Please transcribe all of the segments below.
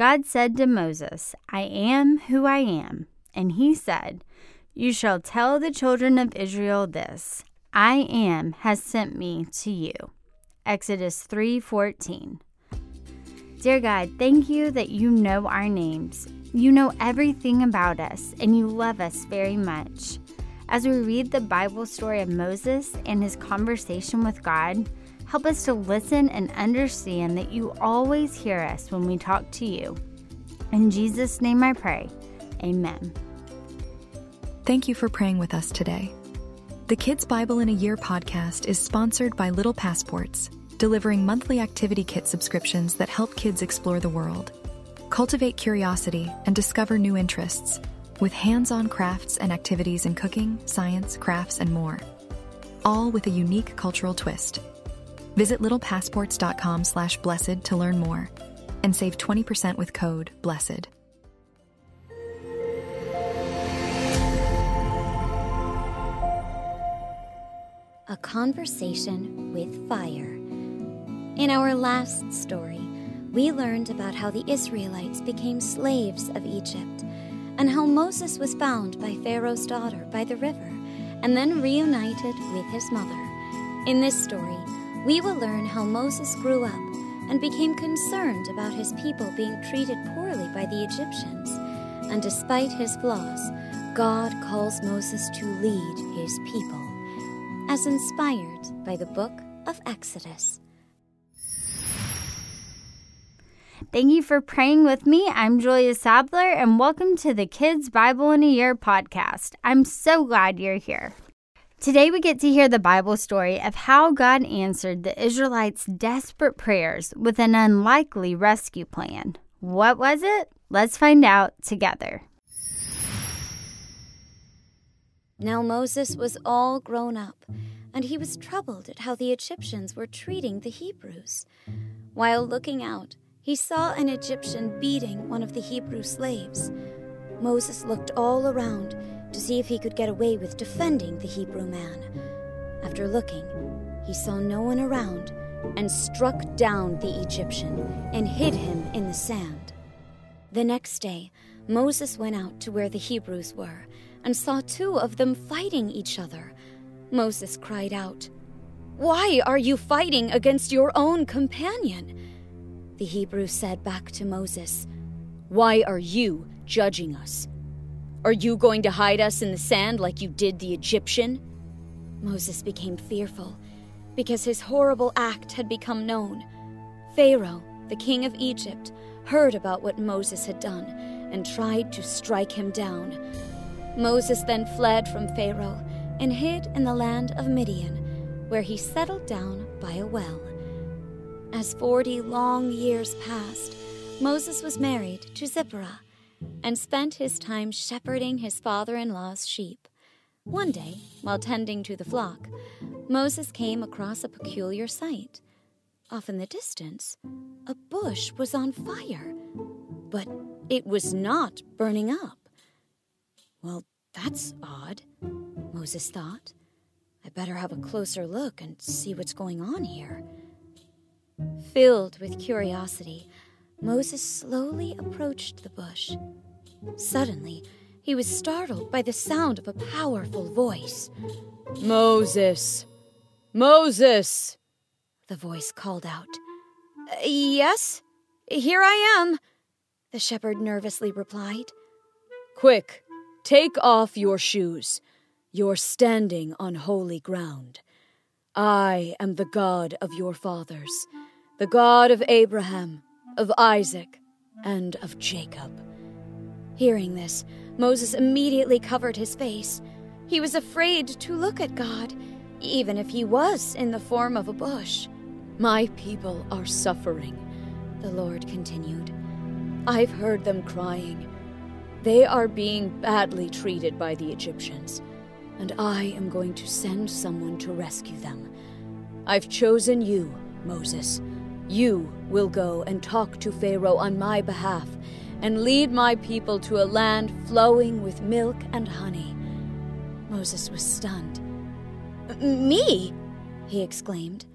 God said to Moses, I am who I am. And he said, You shall tell the children of Israel this I am has sent me to you. Exodus 3:14. Dear God, thank you that you know our names. You know everything about us and you love us very much. As we read the Bible story of Moses and his conversation with God, help us to listen and understand that you always hear us when we talk to you. In Jesus' name I pray. Amen. Thank you for praying with us today. The Kids Bible in a Year podcast is sponsored by Little Passports, delivering monthly activity kit subscriptions that help kids explore the world, cultivate curiosity, and discover new interests with hands on crafts and activities in cooking, science, crafts, and more, all with a unique cultural twist. Visit littlepassports.com slash blessed to learn more and save 20% with code BLESSED. A Conversation with Fire. In our last story, we learned about how the Israelites became slaves of Egypt and how Moses was found by Pharaoh's daughter by the river and then reunited with his mother. In this story, we will learn how Moses grew up and became concerned about his people being treated poorly by the Egyptians. And despite his flaws, God calls Moses to lead his people, as inspired by the book of Exodus. Thank you for praying with me. I'm Julia Sadler, and welcome to the Kids Bible in a Year podcast. I'm so glad you're here. Today, we get to hear the Bible story of how God answered the Israelites' desperate prayers with an unlikely rescue plan. What was it? Let's find out together. Now Moses was all grown up, and he was troubled at how the Egyptians were treating the Hebrews. While looking out, he saw an Egyptian beating one of the Hebrew slaves. Moses looked all around to see if he could get away with defending the Hebrew man. After looking, he saw no one around and struck down the Egyptian and hid him in the sand. The next day, Moses went out to where the Hebrews were and saw two of them fighting each other. Moses cried out, Why are you fighting against your own companion? The Hebrew said back to Moses, Why are you judging us? Are you going to hide us in the sand like you did the Egyptian? Moses became fearful because his horrible act had become known. Pharaoh, the king of Egypt, heard about what Moses had done and tried to strike him down. Moses then fled from Pharaoh and hid in the land of Midian, where he settled down by a well. As forty long years passed, Moses was married to Zipporah and spent his time shepherding his father in law's sheep. One day, while tending to the flock, Moses came across a peculiar sight. Off in the distance, a bush was on fire, but it was not burning up. Well, that's odd, Moses thought. I better have a closer look and see what's going on here. Filled with curiosity, Moses slowly approached the bush. Suddenly, he was startled by the sound of a powerful voice. Moses! Moses! The voice called out. Yes, here I am, the shepherd nervously replied. Quick, take off your shoes. You're standing on holy ground. I am the God of your fathers, the God of Abraham, of Isaac, and of Jacob. Hearing this, Moses immediately covered his face. He was afraid to look at God, even if he was in the form of a bush. My people are suffering, the Lord continued. I've heard them crying. They are being badly treated by the Egyptians, and I am going to send someone to rescue them. I've chosen you, Moses you will go and talk to Pharaoh on my behalf and lead my people to a land flowing with milk and honey. Moses was stunned. Me? he exclaimed.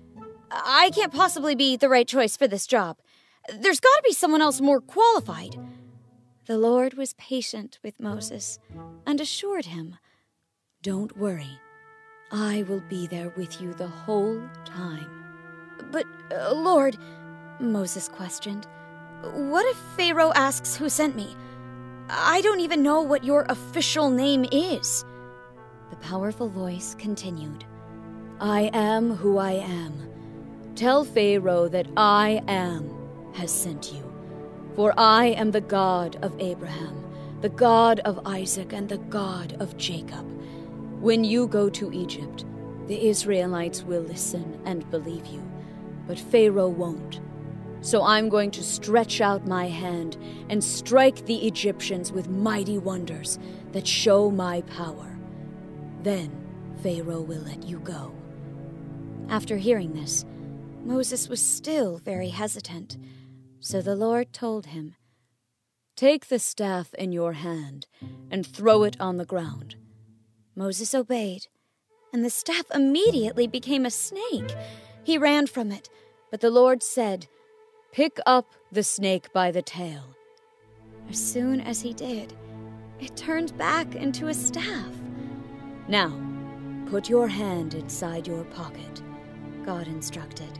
I can't possibly be the right choice for this job. There's got to be someone else more qualified. The Lord was patient with Moses and assured him, Don't worry, I will be there with you the whole time. But, uh, Lord, Moses questioned, what if Pharaoh asks who sent me? I don't even know what your official name is. The powerful voice continued, I am who I am. Tell Pharaoh that I am has sent you. For I am the God of Abraham, the God of Isaac, and the God of Jacob. When you go to Egypt, the Israelites will listen and believe you, but Pharaoh won't. So I'm going to stretch out my hand and strike the Egyptians with mighty wonders that show my power. Then Pharaoh will let you go. After hearing this, Moses was still very hesitant. So the Lord told him, Take the staff in your hand and throw it on the ground. Moses obeyed, and the staff immediately became a snake. He ran from it, but the Lord said, Pick up the snake by the tail. As soon as he did, it turned back into a staff. Now, put your hand inside your pocket, God instructed.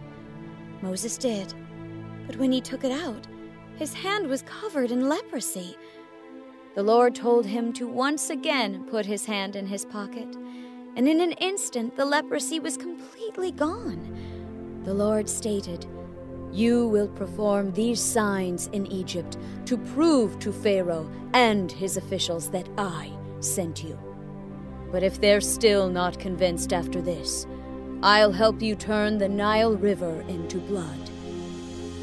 Moses did but when he took it out, his hand was covered in leprosy. The Lord told him to once again put his hand in his pocket, and in an instant the leprosy was completely gone. The Lord stated, You will perform these signs in Egypt to prove to Pharaoh and his officials that I sent you. But if they're still not convinced after this, I'll help you turn the Nile River into blood.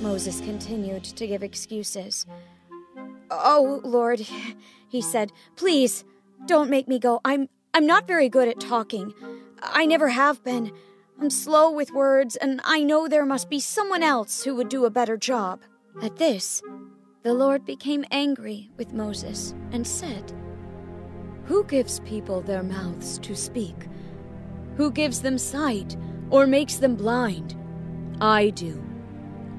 Moses continued to give excuses. Oh, Lord, he said, please, don't make me go. I'm I'm not very good at talking. I never have been. I'm slow with words, and I know there must be someone else who would do a better job. At this, the Lord became angry with Moses and said, Who gives people their mouths to speak? Who gives them sight or makes them blind? I do.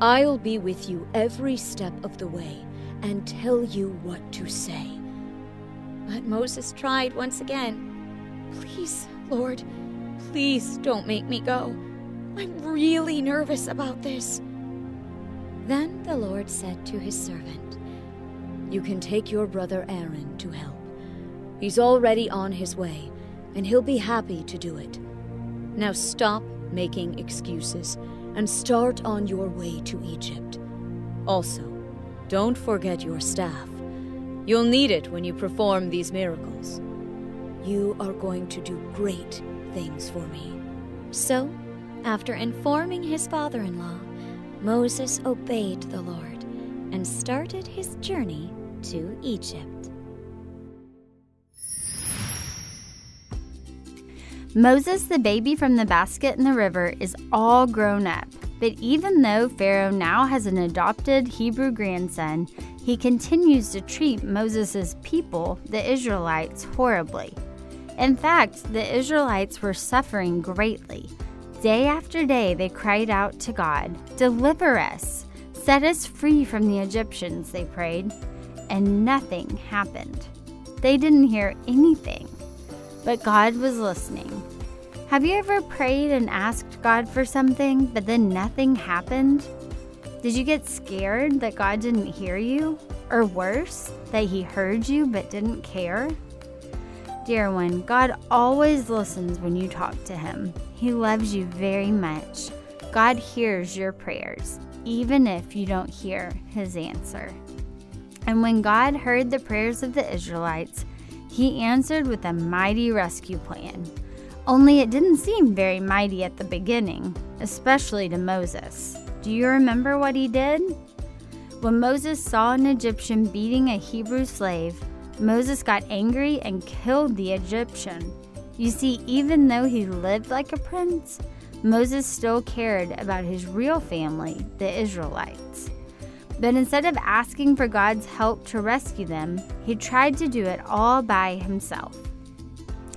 I'll be with you every step of the way and tell you what to say. But Moses tried once again. Please, Lord, please don't make me go. I'm really nervous about this. Then the Lord said to his servant, You can take your brother Aaron to help. He's already on his way, and he'll be happy to do it. Now stop making excuses and start on your way to Egypt. Also, don't forget your staff. You'll need it when you perform these miracles. You are going to do great things for me. So, after informing his father in law, Moses obeyed the Lord and started his journey to Egypt. Moses, the baby from the basket in the river, is all grown up. But even though Pharaoh now has an adopted Hebrew grandson, he continues to treat Moses' people, the Israelites, horribly. In fact, the Israelites were suffering greatly. Day after day, they cried out to God, Deliver us! Set us free from the Egyptians, they prayed. And nothing happened. They didn't hear anything. But God was listening. Have you ever prayed and asked God for something, but then nothing happened? Did you get scared that God didn't hear you? Or worse, that He heard you but didn't care? Dear one, God always listens when you talk to Him. He loves you very much. God hears your prayers, even if you don't hear His answer. And when God heard the prayers of the Israelites, He answered with a mighty rescue plan. Only it didn't seem very mighty at the beginning, especially to Moses. Do you remember what he did? When Moses saw an Egyptian beating a Hebrew slave, Moses got angry and killed the Egyptian. You see, even though he lived like a prince, Moses still cared about his real family, the Israelites. But instead of asking for God's help to rescue them, he tried to do it all by himself.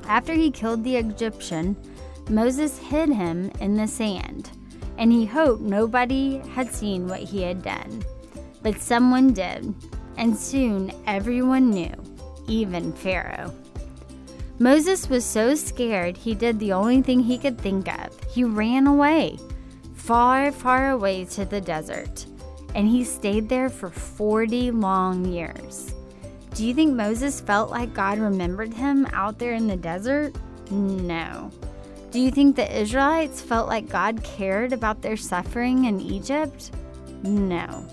After he killed the Egyptian, Moses hid him in the sand, and he hoped nobody had seen what he had done. but someone did, and soon everyone knew, even Pharaoh. Moses was so scared he did the only thing he could think of. He ran away, far, far away to the desert, and he stayed there for 40 long years. Do you think Moses felt like God remembered him out there in the desert? No. Do you think the Israelites felt like God cared about their suffering in Egypt? No.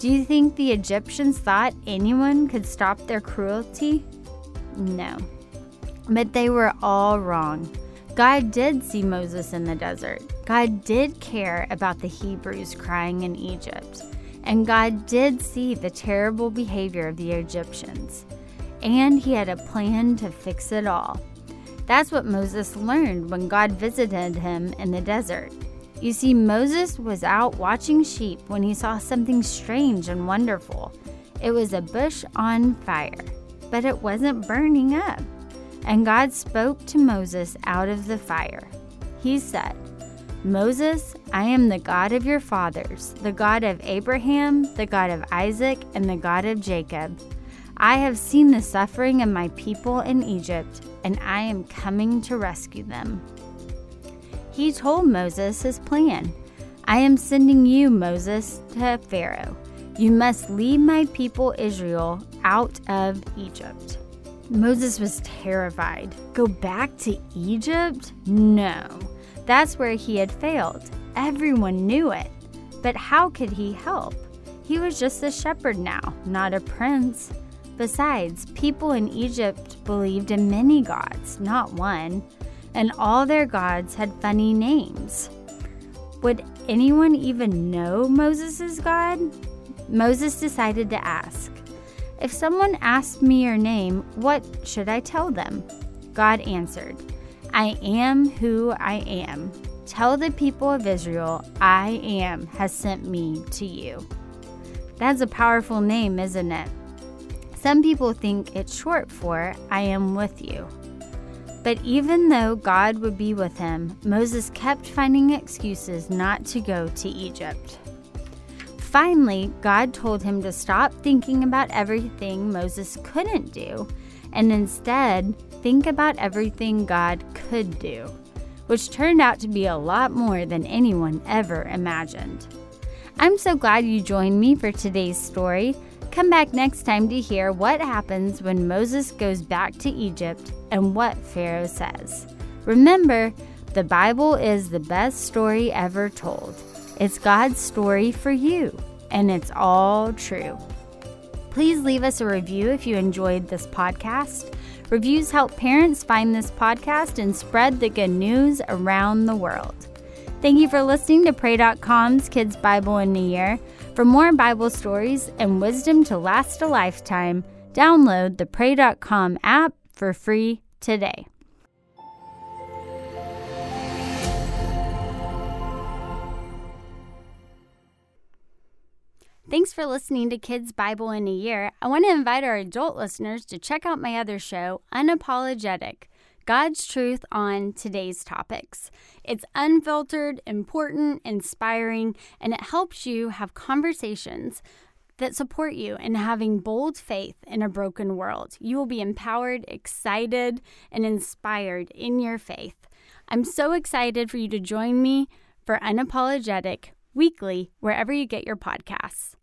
Do you think the Egyptians thought anyone could stop their cruelty? No. But they were all wrong. God did see Moses in the desert. God did care about the Hebrews crying in Egypt. And God did see the terrible behavior of the Egyptians. And he had a plan to fix it all. That's what Moses learned when God visited him in the desert. You see, Moses was out watching sheep when he saw something strange and wonderful. It was a bush on fire, but it wasn't burning up. And God spoke to Moses out of the fire. He said, Moses, I am the God of your fathers, the God of Abraham, the God of Isaac, and the God of Jacob. I have seen the suffering of my people in Egypt, and I am coming to rescue them. He told Moses his plan. I am sending you, Moses, to Pharaoh. You must lead my people Israel out of Egypt. Moses was terrified. Go back to Egypt? No. That's where he had failed. Everyone knew it. But how could he help? He was just a shepherd now, not a prince. Besides, people in Egypt believed in many gods, not one, and all their gods had funny names. Would anyone even know Moses' God? Moses decided to ask. If someone asked me your name, what should I tell them? God answered, I am who I am. Tell the people of Israel, I am has sent me to you. That's a powerful name, isn't it? Some people think it's short for I am with you. But even though God would be with him, Moses kept finding excuses not to go to Egypt. Finally, God told him to stop thinking about everything Moses couldn't do and instead think about everything God could do, which turned out to be a lot more than anyone ever imagined. I'm so glad you joined me for today's story. Come back next time to hear what happens when Moses goes back to Egypt and what Pharaoh says. Remember, the Bible is the best story ever told. It's God's story for you, and it's all true. Please leave us a review if you enjoyed this podcast. Reviews help parents find this podcast and spread the good news around the world. Thank you for listening to Pray.com's Kids Bible in a Year. For more Bible stories and wisdom to last a lifetime, download the Pray.com app for free today. Thanks for listening to Kids Bible in a Year. I want to invite our adult listeners to check out my other show, Unapologetic God's Truth on Today's Topics. It's unfiltered, important, inspiring, and it helps you have conversations that support you in having bold faith in a broken world. You will be empowered, excited, and inspired in your faith. I'm so excited for you to join me for Unapologetic weekly, wherever you get your podcasts.